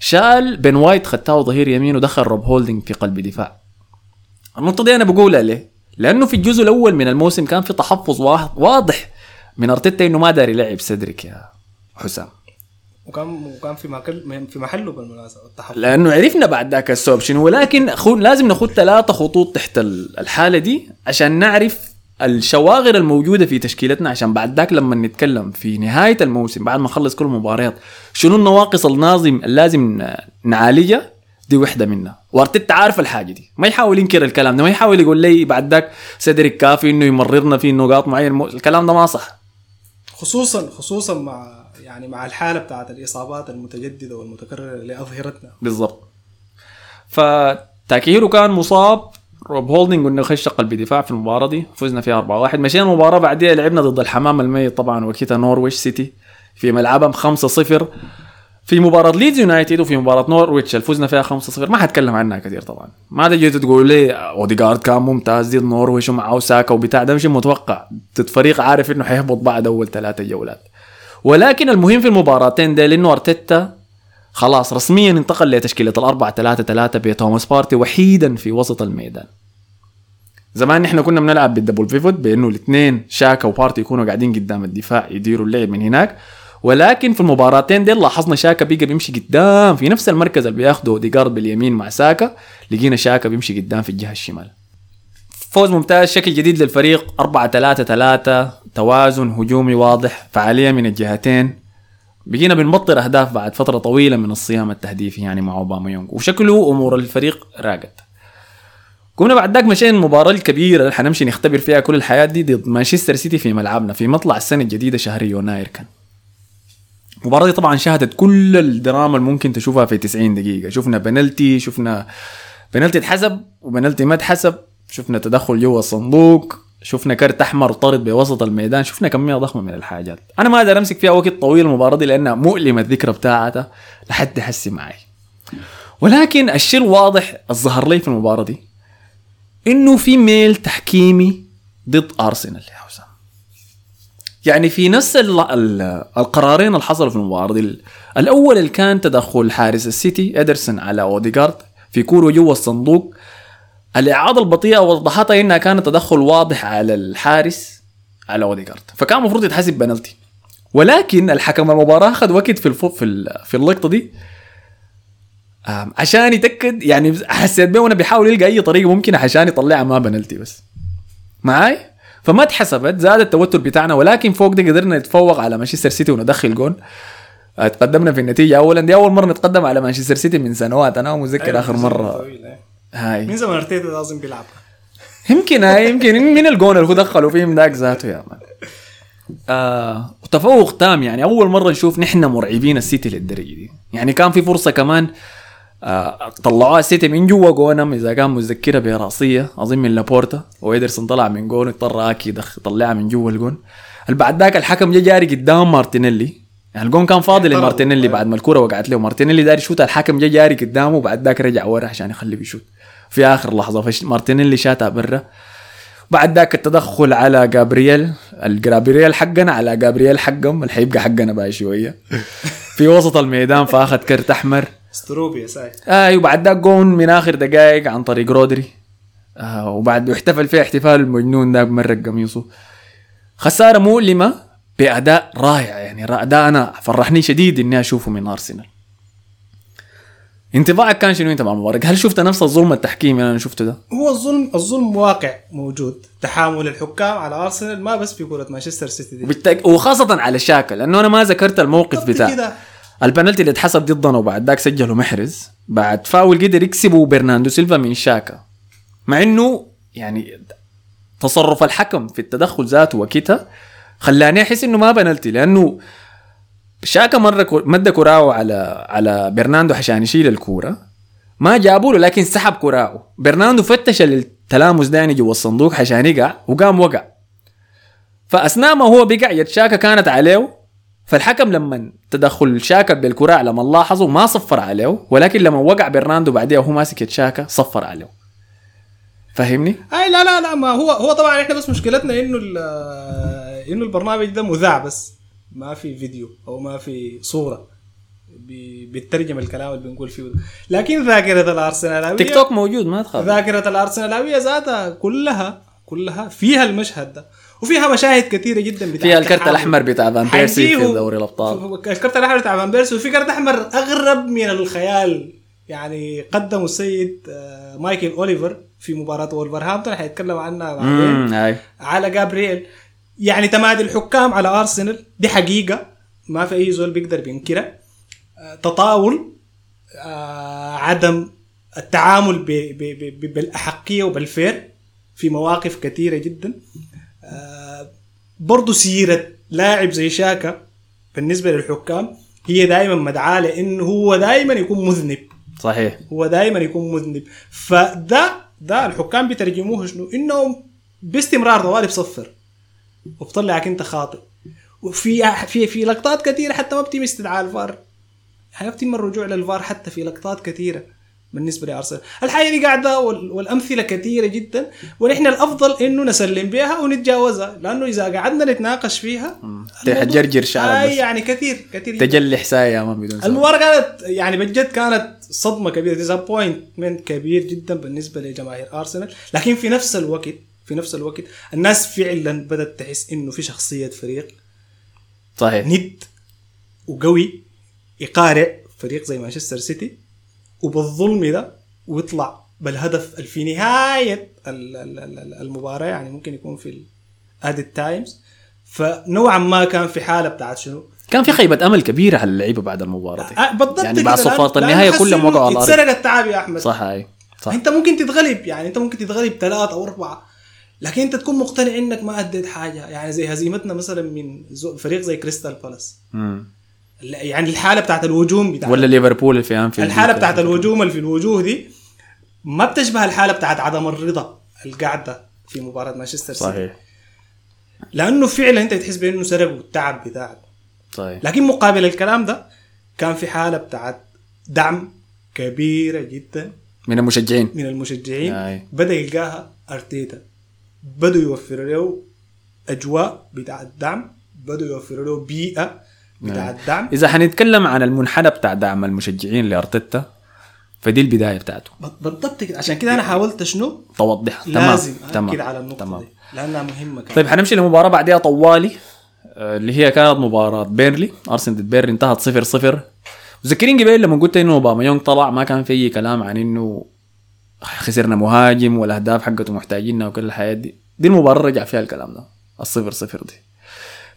شال بن وايت ختاه ظهير يمين ودخل روب هولدنج في قلب دفاع. النقطة دي أنا بقولها ليه؟ لأنه في الجزء الأول من الموسم كان في تحفظ وا- واضح من أرتيتا إنه ما داري يلعب سيدريك يا حسام. وكان وكان في محل في محله بالمناسبة التحفظ. لأنه عرفنا بعد ذاك السبب شنو ولكن لازم ناخذ ثلاثة خطوط تحت ال- الحالة دي عشان نعرف الشواغر الموجودة في تشكيلتنا. عشان بعد ذاك لما نتكلم في نهاية الموسم بعد ما نخلص كل المباريات شنو النواقص الناظم اللازم نعالجها؟ دي وحدة منها وارتيتا عارف الحاجة دي. ما يحاول ينكر الكلام ده ما يحاول يقول لي بعد ذاك سيدريك كافي إنه يمررنا في نقاط معينة. الكلام ده ما صح. خصوصا خصوصا مع يعني مع الحالة بتاعت الإصابات المتجددة والمتكررة لأظهرتنا بالضبط. فتاكيرو كان مصاب. روب هولدنج قلنا خش قلب دفاع في المباراة دي. فزنا فيها 4-1 مشينا المباراة بعديها لعبنا ضد الحمام الميت طبعا وكتها نورويش سيتي في ملعبهم 5-0 في مباراة ليدز يونايتد وفي مباراة نورويتش فزنا فيها 5-0 ما حتكلم عنها كثير طبعا. ما تجي تقول لي اوديجارد كان ممتاز ضد نورويتش ومعه ساكا وبتاع. ده مش متوقع. فريق عارف إنه حيهبط بعد أول ثلاثة جولات. ولكن المهم في المباراتين دي لأنه أرتيتا خلاص رسميا انتقل لتشكيلة الأربعة ثلاثة ثلاثة بتوماس بارتي وحيدا في وسط الميدان. زمان إحنا كنا بنلعب بال double pivot بإنه الاثنين شاكا وبارتي يكونوا قاعدين قدام الدفاع يديروا اللعب من هناك. ولكن في المباراتين دي لاحظنا شاكا بيقى بيمشي قدام في نفس المركز اللي بياخده ديجارد باليمين مع ساكا لقينا شاكا بيمشي قدام في الجهة الشمال. فوز ممتاز شكل جديد للفريق 4 3 3 توازن هجومي واضح فعالية من الجهتين. بقينا بنبطل أهداف بعد فترة طويلة من الصيام التهديفي يعني مع أوباما يونغ وشكله أمور الفريق راقت. كنا بعد ذاك مشينا المباراة الكبيرة اللي حنمشي نختبر فيها كل الحياة دي ضد مانشستر سيتي في ملعبنا في مطلع السنة الجديدة شهر يناير كان. المباراة دي طبعا شهدت كل الدراما اللي ممكن تشوفها في 90 دقيقة. شفنا بنالتي شفنا بنالتي اتحسب وبنالتي ما اتحسب. شفنا تدخل جوا الصندوق. شفنا كرت أحمر طرد بوسط الميدان. شفنا كمية ضخمة من الحاجات. أنا ما أقدر أمسك فيها وقت طويل المباراة دي لأنها مؤلمة الذكرى بتاعتها لحد حسي معي. ولكن الشيء الواضح الظهر لي في المباراة دي إنه في ميل تحكيمي ضد أرسنال يا حسام. يعني في نفس ال- ال- القرارين اللي حصلوا في المباراة دي الأول اللي كان تدخل حارس السيتي ادرسون على اوديجارد في كراعو جوا الصندوق. الإعادة البطيئة وضحتها إنها كانت تدخل واضح على الحارس على اوديجارد فكان المفروض يتحسب بنالتي. ولكن الحكم المباراة أخذ وقت في الفو في في اللقطة دي. عشان يتأكد يعني حسيت بيه وأنا بيحاول يلقى أي طريقة ممكنة عشان يطلعها ما بنالتي بس. معاي؟ فما اتحسبت زاد التوتر بتاعنا ولكن فوق ده قدرنا نتفوق على مانشستر سيتي وندخل جون. آه، تقدمنا في النتيجة. اولا دي أول مرة نتقدم على مانشستر سيتي من سنوات. أنا متذكر آخر مرة. هاي. من زمان أرتيتا لازم بيلعب يمكن هاي يمكن من الجون اللي هو دخلوا فيه من ذاك ذاته يا man. آه وتفوق تام يعني. أول مرة نشوف نحن مرعبين السيتي للدرجة دي. يعني كان في فرصة كمان آه طلعوها السيتي من جوا جونم إذا كان متذكرها برأسية اظن من لابورتا. وإيدرسون طلع من جون اضطر آكي يطلعها من جوا الجون. بعد ذاك الحكم جا جاري قدام مارتينيلي. يعني الجون كان فاضي. لمارتينيلي بعد ما الكرة وقعت له. مارتينيلي داري يشوت الحكم جا جاري قدامه وبعد ذاك رجع ورا عشان يخليه يشوت. في آخر لحظة فش مارتينيلي شاتها برا. بعد ذاك التدخل على جابرييل. الجابرييل حقنا على جابرييل حقهم. اللي حيبقى حقنا بعد شوية. في وسط الميدان فاخذ كرت أحمر. استروبيا ساي اي وبعد ذاك جون من آخر دقائق عن طريق رودري. آه وبعد احتفل فيه احتفال المجنون ذاك مرق قميصه. خسارة مؤلمة بأداء رائع يعني اداء أنا فرحني شديد إني أشوفه من أرسنال. انطباعك كان شنو أنت مع المباراه؟ هل شفت نفس الظلم التحكيمي اللي أنا شفته ده؟ هو الظلم الظلم واقع موجود. تحامل الحكام على أرسنال ما بس في كرة مانشستر سيتي دي. بالتأك... وخاصة على شاكا لأنه أنا ما ذكرت الموقف بتاع كده. البنالتي اللي اتحسب ضدنا وبعد ذاك سجله محرز. بعد فاول قدر يكسبه برناندو سيلفا من شاكا. مع إنه يعني تصرف الحكم في التدخل ذاته وكيتا خلاني أحس إنه ما بنالتي لأنه شاكا مره كو- مد كراعه على على برناندو عشان يشيل الكورة. ما جابوا له لكن سحب كراعه برناندو فتش التلامس ده يعني جوا الصندوق عشان يقع وقام وقع. فأثناء ما هو بقع يد شاكا كانت عليه فالحكم لما تدخل شاكا بالكراع لما لاحظوا ما صفر عليه ولكن لما وقع برناندو بعدها وهو ماسك شاكا صفر عليه فاهمني؟ أي لا لا لا ما هو هو طبعا إحنا بس مشكلتنا إنه إنه البرنامج ده مذاع بس ما في فيديو أو ما في صورة بي- بيترجم الكلام اللي بنقول فيه. لكن ذاكرة الارسنالاويه تيك توك موجود ما تخاف ذاكرة الارسنالاويه ذاتها كلها كلها فيها المشهد ده وفيها مشاهد كثيرة جدا بتاع فيها الكرت. الأحمر بتاع فان بيرسي في دوري الأبطال. الكرت الأحمر بتاع فان بيرسي وفي كرت أحمر أغرب من الخيال. يعني قدمه السيد آه، مايكل أوليفر في مباراة وولفرهامبتون حيتكلم عنها بعدين. على جابرييل. يعني تمادي الحكام على أرسنال. دي حقيقة. ما في أي زول بيقدر بينكرها. آه، تطاول آه، عدم التعامل بالأحقية وبالفير في مواقف كثيرة جدا. برضو سيرة لاعب زي شاكا بالنسبة للحكام هي دائما مدعاة لإنه هو دائما يكون مذنب. صحيح. هو دائما يكون مذنب. فده ده الحكام بيترجموه شنو؟ إنهم باستمرار طوالي بصفر وبطلعك أنت خاطئ. وفي في في لقطات كثيرة حتى ما بتم استدعاء الفار. حيتم الرجوع للفار حتى في لقطات كثيرة. بالنسبة لارسنال الحاجة دي قاعدة وال- والأمثلة كثيرة جدا ونحن الأفضل إنه نسلم بها ونتجاوزها لأنه إذا قعدنا نتناقش فيها حتجرجر شعرك آه. يعني كثير كثير. تجلي حسايا يا man بدون سبب. المباراة كانت يعني بجد كانت صدمة كبيرة disappointment كبير جدا بالنسبة لجماهير أرسنال لكن في نفس الوقت في نفس الوقت الناس فعلا بدأت تحس إنه في شخصية فريق صحيح ند وقوي يقارع فريق زي مانشستر سيتي وبالظلم ده ويطلع بالهدف في نهاية ال- ال- ال- المباراة يعني ممكن يكون في الـ added times فنوعا ما كان في حالة بتاعت شنو؟ كان في خيبة أمل كبيرة على اللعيبة بعد المباراة دي. آه، بالضبط يعني بعد لأن النهاية كلهم وقعوا على الأرض. اتسرق التعب يا أحمد. صح هاي صح. أنت ممكن تتغلب يعني أنت ممكن تتغلب ثلاثة أو أربعة لكن أنت تكون مقتنع إنك ما أديت حاجة. يعني زي هزيمتنا مثلا من فريق زي كريستال بالاس. يعني الحالة بتاعت الهجوم بتاعت ولا ليفربول اللي في أنفيلد الحالة بتاعت الهجوم اللي في الوجوه دي ما بتشبه الحالة بتاعت عدم الرضا القاعدة في مباراة مانشستر سيتي. صحيح. لأنه فعلا أنت بتحس بأنه سرقوا التعب بتاعك. صحيح. لكن مقابل الكلام ده كان في حالة بتاعت دعم كبيرة جدا من المشجعين. من المشجعين. أي. بدأ يلقاها أرتيتا. بدوا يوفروا له أجواء بتاع الدعم بدوا يوفروا له بيئة بتاع الدعم. إذا حنتكلم عن المنحنى بتاع دعم المشجعين لأرتيتا فدي البداية بتاعته. بالضبط كده. عشان كده أنا حاولت شنو؟ توضح. تمام. لازم تمام. أكد على النقطة تمام. دي لأنها مهمة كده طيب حنمشي لمباراة بعدها طوالي آه، اللي هي كانت مباراة بيرنلي. أرسنال ضد بيرنلي انتهت صفر صفر. مذكرين قبل لما قلت إنه اوباميونج طلع ما كان في أي كلام عن إنه خسرنا مهاجم والأهداف حقته محتاجينها وكل الحاجات دي. دي المباراة رجع فيها الكلام ده الصفر صفر دي.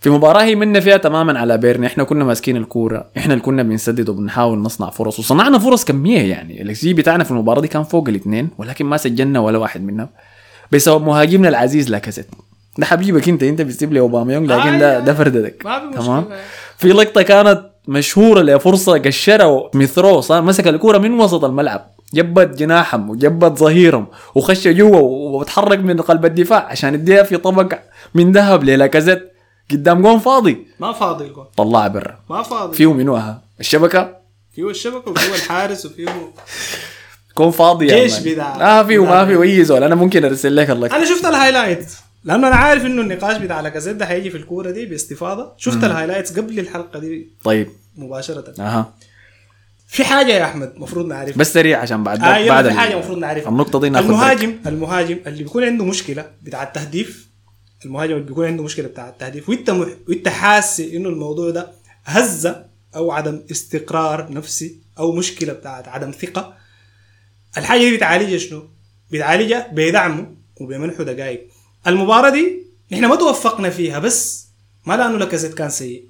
في مباراة هيمنا فيها تماما على بيرنلي إحنا كنا ماسكين الكورة إحنا اللي كنا بنسدد وبنحاول نصنع فرص وصنعنا فرص كمية يعني. الاكس جي بتاعنا في المباراة دي كان فوق الاثنين ولكن ما سجلنا ولا واحد منهم. بسبب مهاجمنا العزيز لاكازيت ده حبيبك أنت أنت بتسيب لي أوباميونج لكن ده آه، ده مشكلة. تمام؟ في لقطة كانت مشهورة لفرصة قشرة ميثرو صار مسك الكورة من وسط الملعب جبت جناحهم وجبت ظهيرهم وخش جوا وتحرك من قلب الدفاع عشان يديها في طبق من ذهب للاكازيت قدام جون فاضي. ما فاضي الجول طلعها برا. ما فاضي. فيه منوها الشبكة؟ فيه الشبكة وفيه الحارس وفيه كون فاضي جيش مان. بتاع- آه فيه ما فيه أي زول. أنا ممكن أرسل لك اللقطة أنا شفت الهايلايت. لأنه أنا عارف إنه النقاش بتاع لاكازيت ده هيجي في الكورة دي باستفاضة. شفت الهايلايتس قبل الحلقة دي طيب. مباشرة. أها. في حاجة يا أحمد المفروض نعرفها. بس سريع عشان بعد آه بعد في حاجة المفروض نعرفها. النقطة دي ناخذ بريك. المهاجم المهاجم اللي بيكون عنده مشكلة بتاع التهديف المهاجم بيكون عنده مشكلة بتاع التهديف وانت مح... وانت حاسس انه الموضوع ده هزة أو عدم استقرار نفسي أو مشكلة بتاعت عدم ثقة الحاجة دي بتعالجها شنو؟ بتعالجها بدعمه وبمنحه دقائق المباراة دي نحن ما توفقنا فيها بس ما لأنه لاكازيت كان سيء.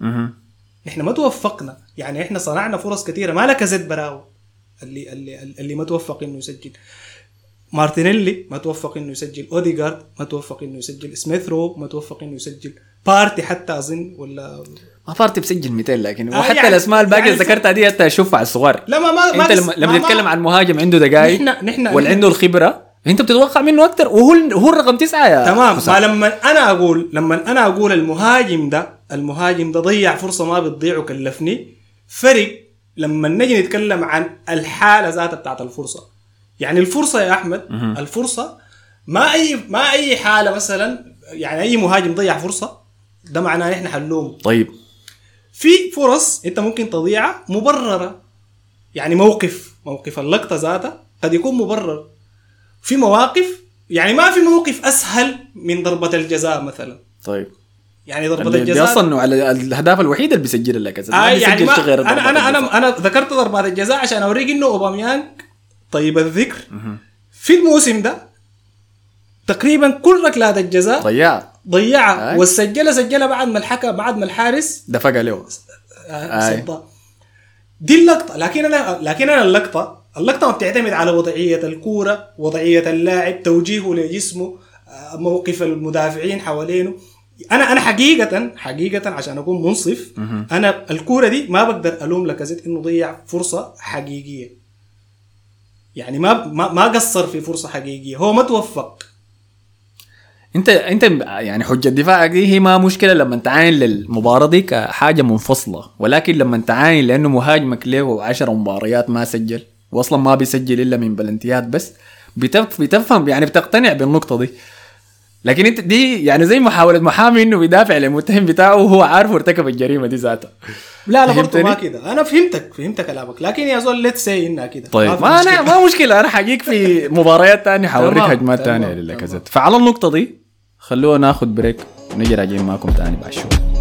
نحن ما توفقنا يعني إحنا صنعنا فرص كثيرة ما زي براو اللي اللي اللي ما توفق إنه يسجل مارتينيلي ما توفق إنه يسجل اوديجارد ما توفق إنه يسجل سميث رو ما توفق إنه يسجل بارتي حتى أظن ولا ما فارتي بسجل 200 لكن آه، وحتى يعني- الأسماء الباقيه يعني اللي ذكرتها دي انت اشوفها على الصغار لا ما ما ما أنت لما, لما ما- تتكلم عن مهاجم عنده دقائق نحن نحن واللي عنده الخبرة أنت بتتوقع منه أكثر وهو هو الرقم تسعة يا تمام. ما لما أنا أقول لما أنا أقول المهاجم ده المهاجم ده ضيع فرصة ما بتضيع وكلفني فرق لما نجي نتكلم عن الحالة ذاتها بتاعت الفرصة. يعني الفرصة يا أحمد مهم. الفرصة ما أي ما أي حالة مثلا يعني أي مهاجم ضيع فرصة ده معناه نحن حنلوم طيب. في فرص أنت ممكن تضيعها مبررة. يعني موقف موقف اللقطة ذاتها قد يكون مبرر. في مواقف يعني ما في موقف أسهل من ضربة الجزاء مثلا. طيب. يعني ضربة الجزاء أصلا انه على الاهداف الوحيده اللي بيسجلها لك آه يعني ما غير أنا أنا. أنا أنا ذكرت ضربات الجزاء عشان أوريك إنه أوباميانج طيب الذكر في الموسم ده تقريبا كل ركلات الجزاء ضيع ضيعها آه. والسجلها سجلها بعد ما الحكم بعد ما الحارس دفق له. دي اللقطة. لكن أنا لكن أنا اللقطة اللقطة ما بتعتمد على وضعية الكورة وضعية اللاعب توجيهه لجسمه آه، موقف المدافعين حوالينه. أنا أنا حقيقة حقيقة عشان أكون منصف أنا الكورة دي ما بقدر ألوم لاكازيت إنه ضيع فرصة حقيقية. يعني ما ما قصر في فرصة حقيقية. هو ما توفق. انت انت يعني حجة دفاعك دي هي ما مشكلة لما تعاين للمباراة دي كحاجة منفصلة. ولكن لما تعاين لأنه مهاجمك له 10 مباريات ما سجل واصلا ما بيسجل إلا من بلنتيات بس بتف بتفهم يعني بتقتنع بالنقطة دي. لكن انت دي يعني زي محاولة محامي إنه بيدافع للمتهم بتاعه وهو عارف ارتكب الجريمة دي ذاتها. لا لا برضه؟ ما كده أنا فهمتك فهمت كلامك لكن يا زول let's say انها كده طيب ما مشكلة. أنا ما مشكلة أنا حجيك في مباريات تانية حوريك هجمات تانية تمام. للكازيت فعلى النقطة دي خلونا ناخذ بريك ونجي راجعين معكم تاني بعد شوي